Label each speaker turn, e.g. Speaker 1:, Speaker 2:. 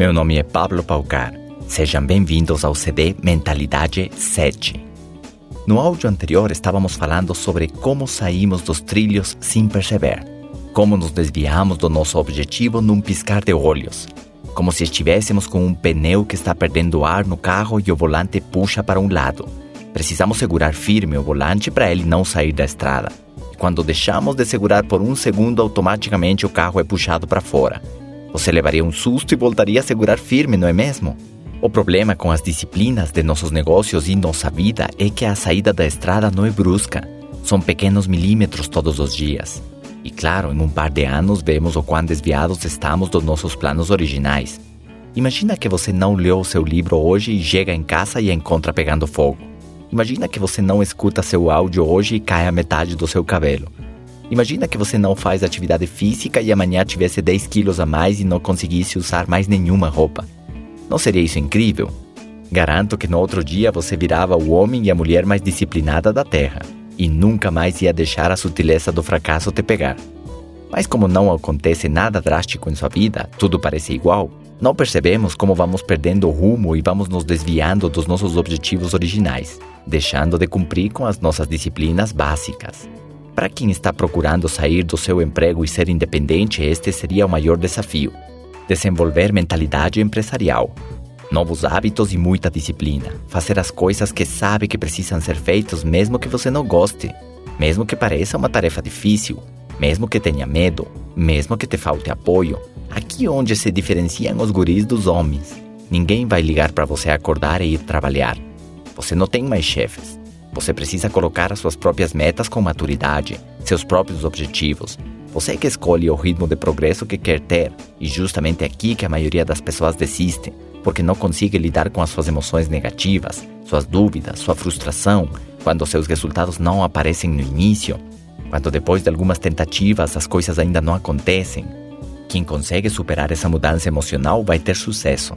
Speaker 1: Meu nome é Pablo Paucar. Sejam bem-vindos ao CD Mentalidade 7. No áudio anterior estávamos falando sobre como saímos dos trilhos sem perceber, como nos desviamos do nosso objetivo num piscar de olhos, como se estivéssemos com um pneu que está perdendo ar no carro e o volante puxa para um lado. Precisamos segurar firme o volante para ele não sair da estrada. Quando deixamos de segurar por um segundo, automaticamente o carro é puxado para fora. Você levaria um susto e voltaria a segurar firme, não é mesmo? O problema com as disciplinas de nossos negócios e nossa vida é que a saída da estrada não é brusca. São pequenos milímetros todos os dias. E claro, em um par de anos vemos o quão desviados estamos dos nossos planos originais. Imagina que você não leu seu livro hoje e chega em casa e encontra pegando fogo. Imagina que você não escuta seu áudio hoje e cai a metade do seu cabelo. Imagina que você não faz atividade física e amanhã tivesse 10 quilos a mais e não conseguisse usar mais nenhuma roupa. Não seria isso incrível? Garanto que no outro dia você virava o homem e a mulher mais disciplinada da Terra e nunca mais ia deixar a sutileza do fracasso te pegar. Mas como não acontece nada drástico em sua vida, tudo parece igual, não percebemos como vamos perdendo o rumo e vamos nos desviando dos nossos objetivos originais, deixando de cumprir com as nossas disciplinas básicas. Para quem está procurando sair do seu emprego e ser independente, este seria o maior desafio desenvolver mentalidade empresarial, novos hábitos e muita disciplina, fazer as coisas que sabe que precisam ser feitas mesmo que você não goste, mesmo que pareça uma tarefa difícil, mesmo que tenha medo, mesmo que te falte apoio. Aqui onde se diferenciam os guris dos homens. Ninguém vai ligar para você acordar e ir trabalhar. Você não tem mais chefes. Você precisa colocar as suas próprias metas com maturidade, seus próprios objetivos, você que escolhe o ritmo de progresso que quer ter, e justamente aqui que a maioria das pessoas desiste, porque não consegue lidar com as suas emoções negativas, suas dúvidas, sua frustração, quando seus resultados não aparecem no início, quando depois de algumas tentativas as coisas ainda não acontecem. Quem consegue superar essa mudança emocional vai ter sucesso.